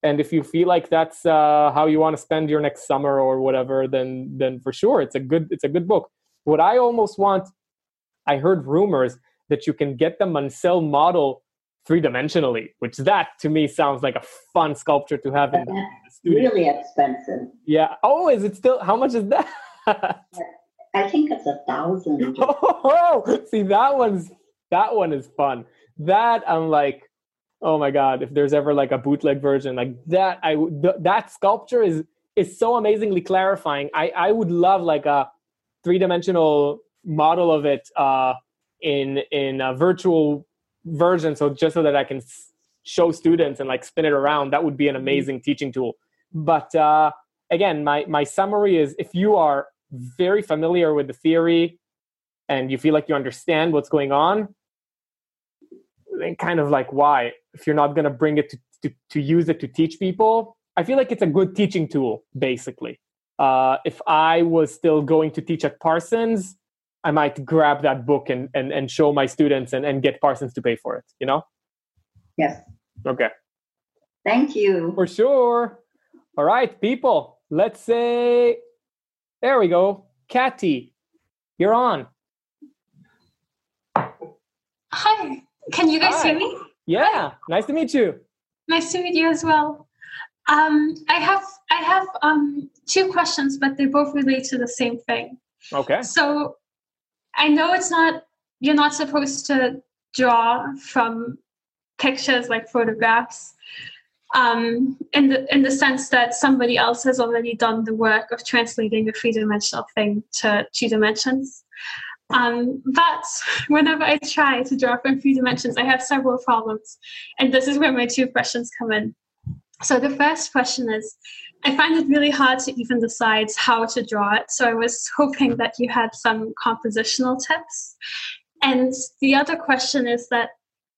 And if you feel like that's uh, how you want to spend your next summer or whatever then then for sure it's a good it's a good book. What i almost want i heard rumors that you can get the Munsell model three dimensionally which that to me sounds like a fun sculpture to have in the really expensive. Yeah. Oh is it still how much is that? I think it's a thousand. Oh see that one's that one is fun. That i'm like oh my god if there's ever like a bootleg version like that i th- that sculpture is is so amazingly clarifying. I i would love like a three-dimensional model of it uh in in a virtual version so just so that i can show students and like spin it around. That would be an mm-hmm. amazing mm-hmm. teaching tool but uh again my my summary is if you are very familiar with the theory and you feel like you understand what's going on then kind of like why? If you're not going to bring it to, to, to use it to teach people i feel like it's a good teaching tool basically. Uh, if i was still going to teach at parsons i might grab that book and, and, and show my students and, and get parsons to pay for it you know? Yes. Okay. Thank you. For sure all right people let's say there we go Katty, you're on hi can you guys Hi. hear me yeah, nice to meet you. Nice to meet you as well. Um, I have I have um, two questions, but they both relate to the same thing. Okay. So I know it's not you're not supposed to draw from pictures like photographs, um, in the in the sense that somebody else has already done the work of translating a three dimensional thing to two dimensions. Um, but whenever I try to draw from three dimensions, I have several problems. And this is where my two questions come in. So the first question is I find it really hard to even decide how to draw it. So I was hoping that you had some compositional tips. And the other question is that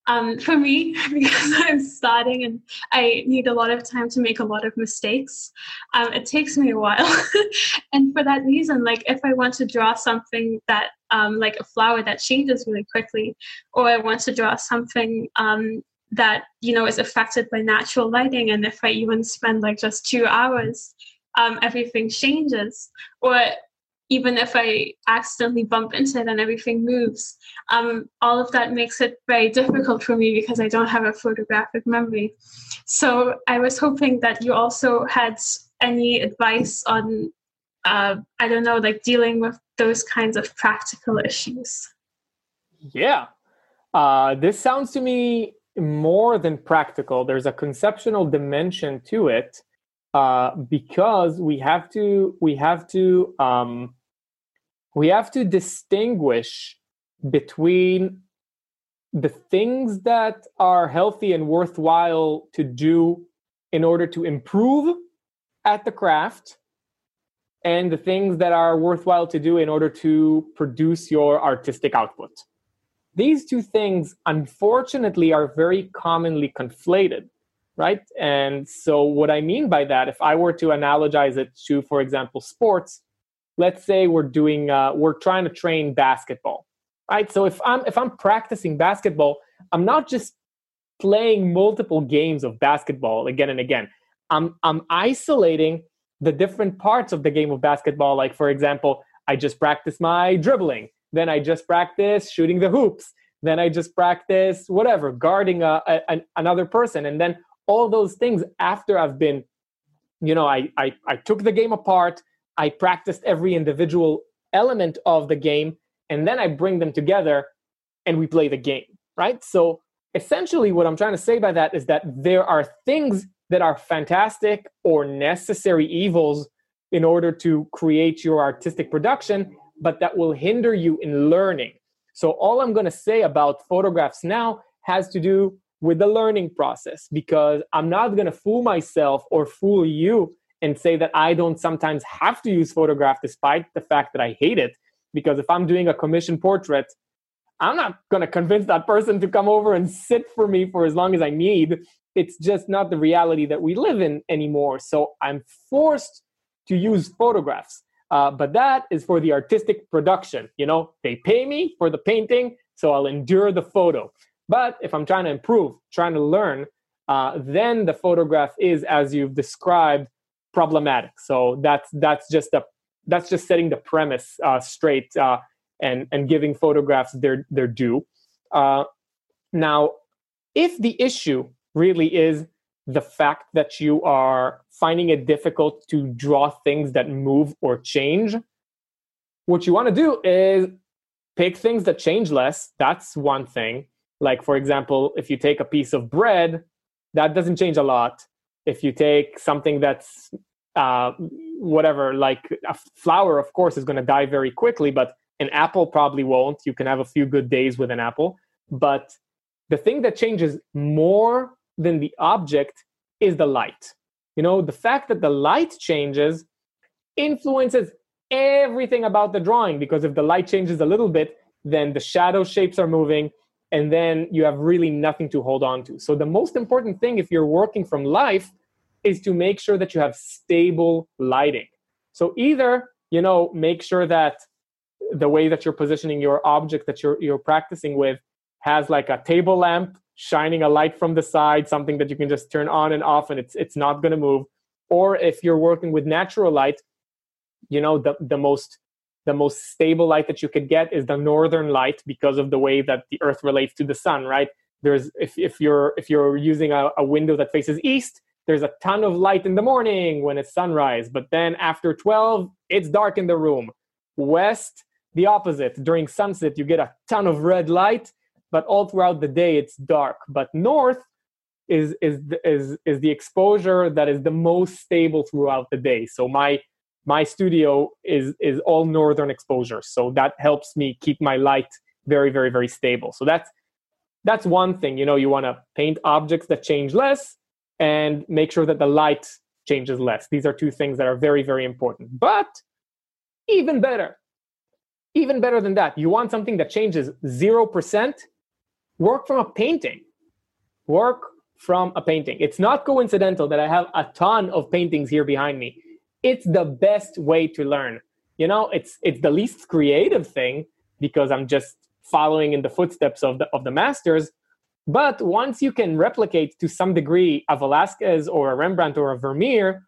um, for me, because I'm starting and I need a lot of time to make a lot of mistakes, um, it takes me a while. and for that reason, like if I want to draw something that, um, like a flower that changes really quickly, or I want to draw something um, that, you know, is affected by natural lighting, and if I even spend like just two hours, um, everything changes. Or even if I accidentally bump into it and everything moves, um, all of that makes it very difficult for me because I don't have a photographic memory. So I was hoping that you also had any advice on, uh, I don't know, like dealing with those kinds of practical issues. Yeah. Uh, this sounds to me more than practical. There's a conceptual dimension to it uh, because we have to we have to um, we have to distinguish between the things that are healthy and worthwhile to do in order to improve at the craft and the things that are worthwhile to do in order to produce your artistic output. These two things, unfortunately, are very commonly conflated right? And so, what I mean by that, if I were to analogize it to, for example, sports, let's say we're doing, uh, we're trying to train basketball, right? So if I'm if I'm practicing basketball, I'm not just playing multiple games of basketball again and again. I'm I'm isolating the different parts of the game of basketball. Like for example, I just practice my dribbling, then I just practice shooting the hoops, then I just practice whatever guarding a, a, another person, and then all those things after I've been, you know, I, I, I took the game apart, I practiced every individual element of the game, and then I bring them together and we play the game, right? So essentially, what I'm trying to say by that is that there are things that are fantastic or necessary evils in order to create your artistic production, but that will hinder you in learning. So, all I'm going to say about photographs now has to do with the learning process because I'm not going to fool myself or fool you and say that I don't sometimes have to use photograph despite the fact that I hate it. Because if I'm doing a commission portrait, I'm not going to convince that person to come over and sit for me for as long as I need. It's just not the reality that we live in anymore. So I'm forced to use photographs. Uh, but that is for the artistic production. You know, they pay me for the painting, so I'll endure the photo. But if I'm trying to improve, trying to learn, uh, then the photograph is, as you've described, problematic. So that's that's just a that's just setting the premise uh, straight uh, and and giving photographs their their due. Uh, now, if the issue really is the fact that you are finding it difficult to draw things that move or change, what you want to do is pick things that change less. That's one thing. Like, for example, if you take a piece of bread, that doesn't change a lot. If you take something that's uh, whatever, like a flower, of course, is going to die very quickly, but an apple probably won't. You can have a few good days with an apple. But the thing that changes more than the object is the light. You know, the fact that the light changes influences everything about the drawing because if the light changes a little bit, then the shadow shapes are moving and then you have really nothing to hold on to. So the most important thing if you're working from life is to make sure that you have stable lighting. So either, you know, make sure that the way that you're positioning your object that you're you're practicing with has like a table lamp shining a light from the side, something that you can just turn on and off and it's it's not going to move. Or if you're working with natural light, you know, the the most the most stable light that you could get is the northern light because of the way that the earth relates to the sun, right? There's if if you're if you're using a, a window that faces east, there's a ton of light in the morning when it's sunrise, but then after 12, it's dark in the room. West, the opposite. During sunset, you get a ton of red light, but all throughout the day, it's dark. But north is is is is the exposure that is the most stable throughout the day. So my my studio is is all northern exposure, so that helps me keep my light very very very stable. So that's that's one thing. You know, you want to paint objects that change less and make sure that the light changes less. These are two things that are very, very important. But even better, even better than that, you want something that changes 0%, work from a painting. Work from a painting. It's not coincidental that I have a ton of paintings here behind me. It's the best way to learn. You know, it's it's the least creative thing because I'm just following in the footsteps of the of the masters, but once you can replicate to some degree a Velasquez or a Rembrandt or a Vermeer,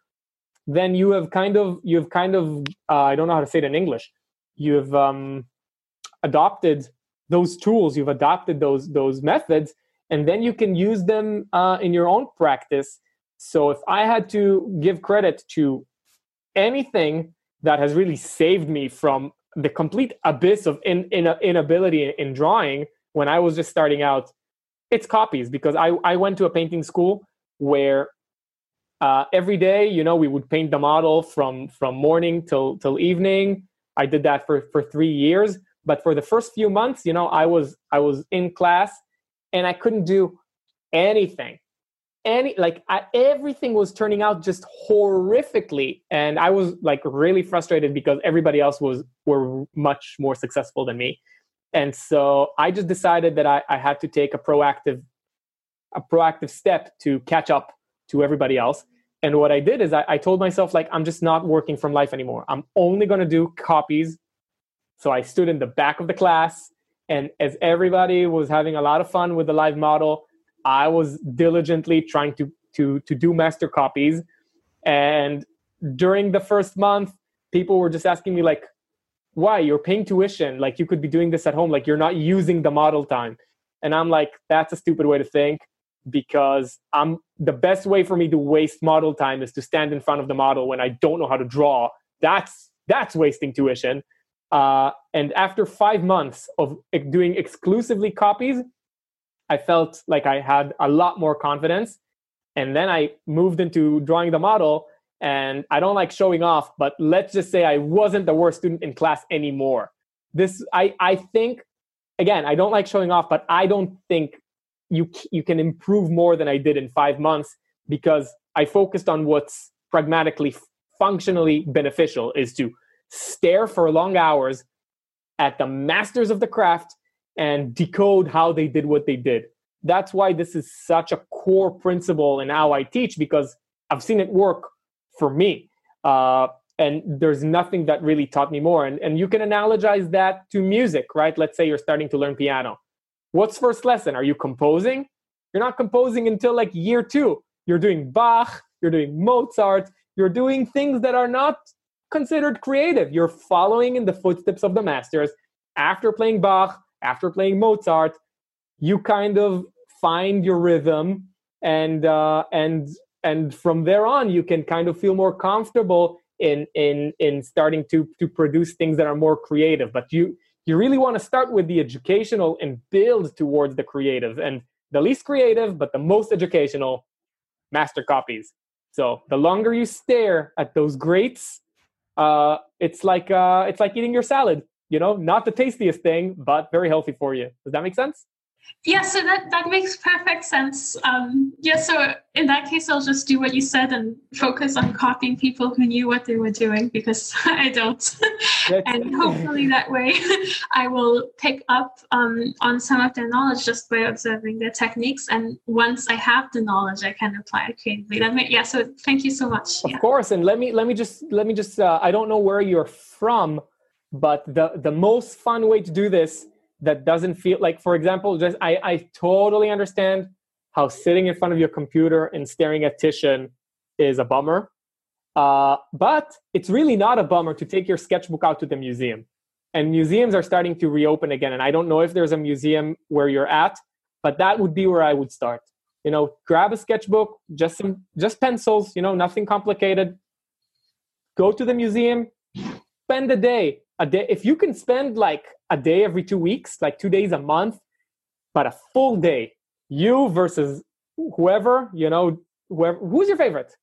then you have kind of you've kind of uh, I don't know how to say it in English. You've um, adopted those tools. You've adopted those those methods, and then you can use them uh, in your own practice. So if I had to give credit to anything that has really saved me from the complete abyss of in, in, inability in drawing when I was just starting out it's copies because I, I went to a painting school where uh, every day, you know, we would paint the model from from morning till till evening. I did that for for three years. But for the first few months, you know, I was I was in class and I couldn't do anything. Any like I, everything was turning out just horrifically, and I was like really frustrated because everybody else was were much more successful than me. And so i just decided that I, I, had to take a proactive a proactive step to catch up to everybody else. And what i did is i, I told myself like i'm just not working from life anymore. I'm only going to do copies. So i stood in the back of the class and as everybody was having a lot of fun with the live model i was diligently trying to to to do master copies. And during the first month people were just asking me like why? You're paying tuition. Like you could be doing this at home. Like you're not using the model time. And i'm like that's a stupid way to think because i'm the best way for me to waste model time is to stand in front of the model when i don't know how to draw. That's that's wasting tuition. Uh, and after five months of doing exclusively copies i felt like i had a lot more confidence and then i moved into drawing the model and I don't like showing off, but let's just say I wasn't the worst student in class anymore. This I I think again, I don't like showing off, but I don't think you you can improve more than I did in 5 months because I focused on what's pragmatically functionally beneficial is to stare for long hours at the masters of the craft and decode how they did what they did. That's why this is such a core principle in how I teach because I've seen it work for me. Uh, and there's nothing that really taught me more. And, and you can analogize that to music, right? Let's say you're starting to learn piano. What's first lesson? Are you composing? You're not composing until like year two. You're doing Bach, you're doing Mozart, you're doing things that are not considered creative. You're following in the footsteps of the masters. After playing Bach, after playing Mozart, you kind of find your rhythm and uh, and and from there on you can kind of feel more comfortable in in in starting to to produce things that are more creative. But you you really want to start with the educational and build towards the creative and the least creative but the most educational master copies. So the longer you stare at those greats uh, it's like uh, it's like eating your salad you know not the tastiest thing but very healthy for you does that make sense yeah, so that, that makes perfect sense. Um, yeah, so in that case, I'll just do what you said and focus on copying people who knew what they were doing because I don't. and hopefully that way I will pick up um, on some of their knowledge just by observing their techniques. And once I have the knowledge, I can apply it creatively. That may, yeah, so thank you so much. Of yeah. course. And let me, let me just, let me just, uh, I don't know where you're from, but the, the most fun way to do this that doesn't feel like for example just i i totally understand how sitting in front of your computer and staring at titian is a bummer. Uh, but it's really not a bummer to take your sketchbook out to the museum. And museums are starting to reopen again and i don't know if there's a museum where you're at but that would be where i would start. You know grab a sketchbook just some just pencils you know nothing complicated. Go to the museum spend a day a day if you can spend like a day every two weeks like two days a month but a full day you versus whoever you know whoever who's your favorite?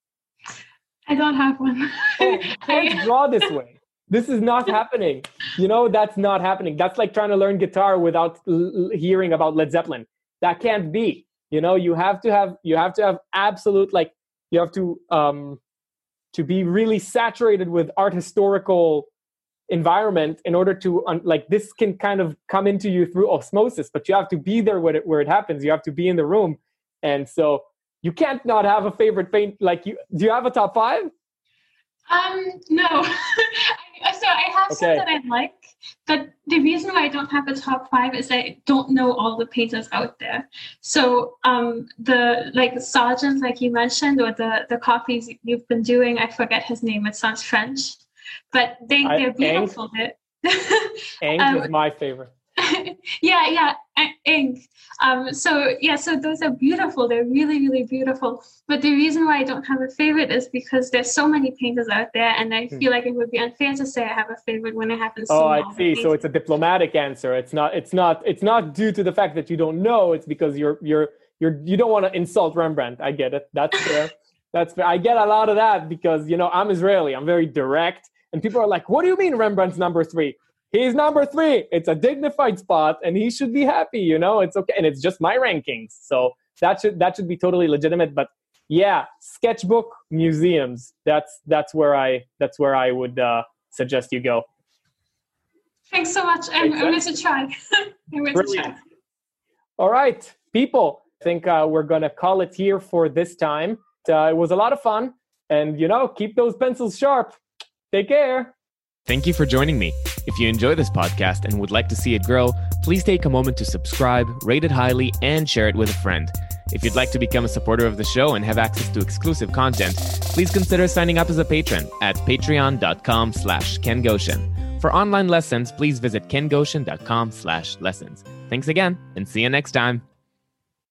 I don't have one. Oh, can't draw this way. This is not happening. You know that's not happening. That's like trying to learn guitar without l- hearing about led zeppelin. That can't be. You know you have to have you have to have absolute like you have to um to be really saturated with art historical environment in order to un- like this can kind of come into you through osmosis but you have to be there where it, where it happens. You have to be in the room. And so you can't not have a favorite paint like you do you have a top five? Um no. So i have okay. some that i like but the reason why i don't have a top five is i don't know all the painters out there. So um the like Sargent like you mentioned or the the copies you've been doing i forget his name it sounds french but they, they're beautiful. Ink um, is my favorite. yeah, yeah, ink. Um, so yeah, so those are beautiful. They're really, really beautiful. But the reason why I don't have a favorite is because there's so many painters out there, and I hmm. feel like it would be unfair to say I have a favorite when I haven't oh. Oh, I see. So it's a diplomatic answer. It's not. It's not. It's not due to the fact that you don't know. It's because you're you're you're you don't want to insult Rembrandt. I get it. That's fair. That's fair. I get a lot of that because you know I'm Israeli. I'm very direct and people are like, what do you mean Rembrandt's number three? He's number three. It's a dignified spot and he should be happy, you know? It's okay. And it's just my rankings. So that should that should be totally legitimate. But yeah, sketchbook museums. That's that's where I that's where I would uh, suggest you go. Thanks so much. I'm, I'm going to try. I'm going to try. All right, people. I think uh, we're going to call it here for this time. Uh, it was a lot of fun. And, you know, keep those pencils sharp. Take care. Thank you for joining me. If you enjoy this podcast and would like to see it grow, please take a moment to subscribe, rate it highly, and share it with a friend. If you'd like to become a supporter of the show and have access to exclusive content, please consider signing up as a patron at patreon.com slash kengoshen. For online lessons, please visit kengoshen.com slash lessons. Thanks again, and see you next time.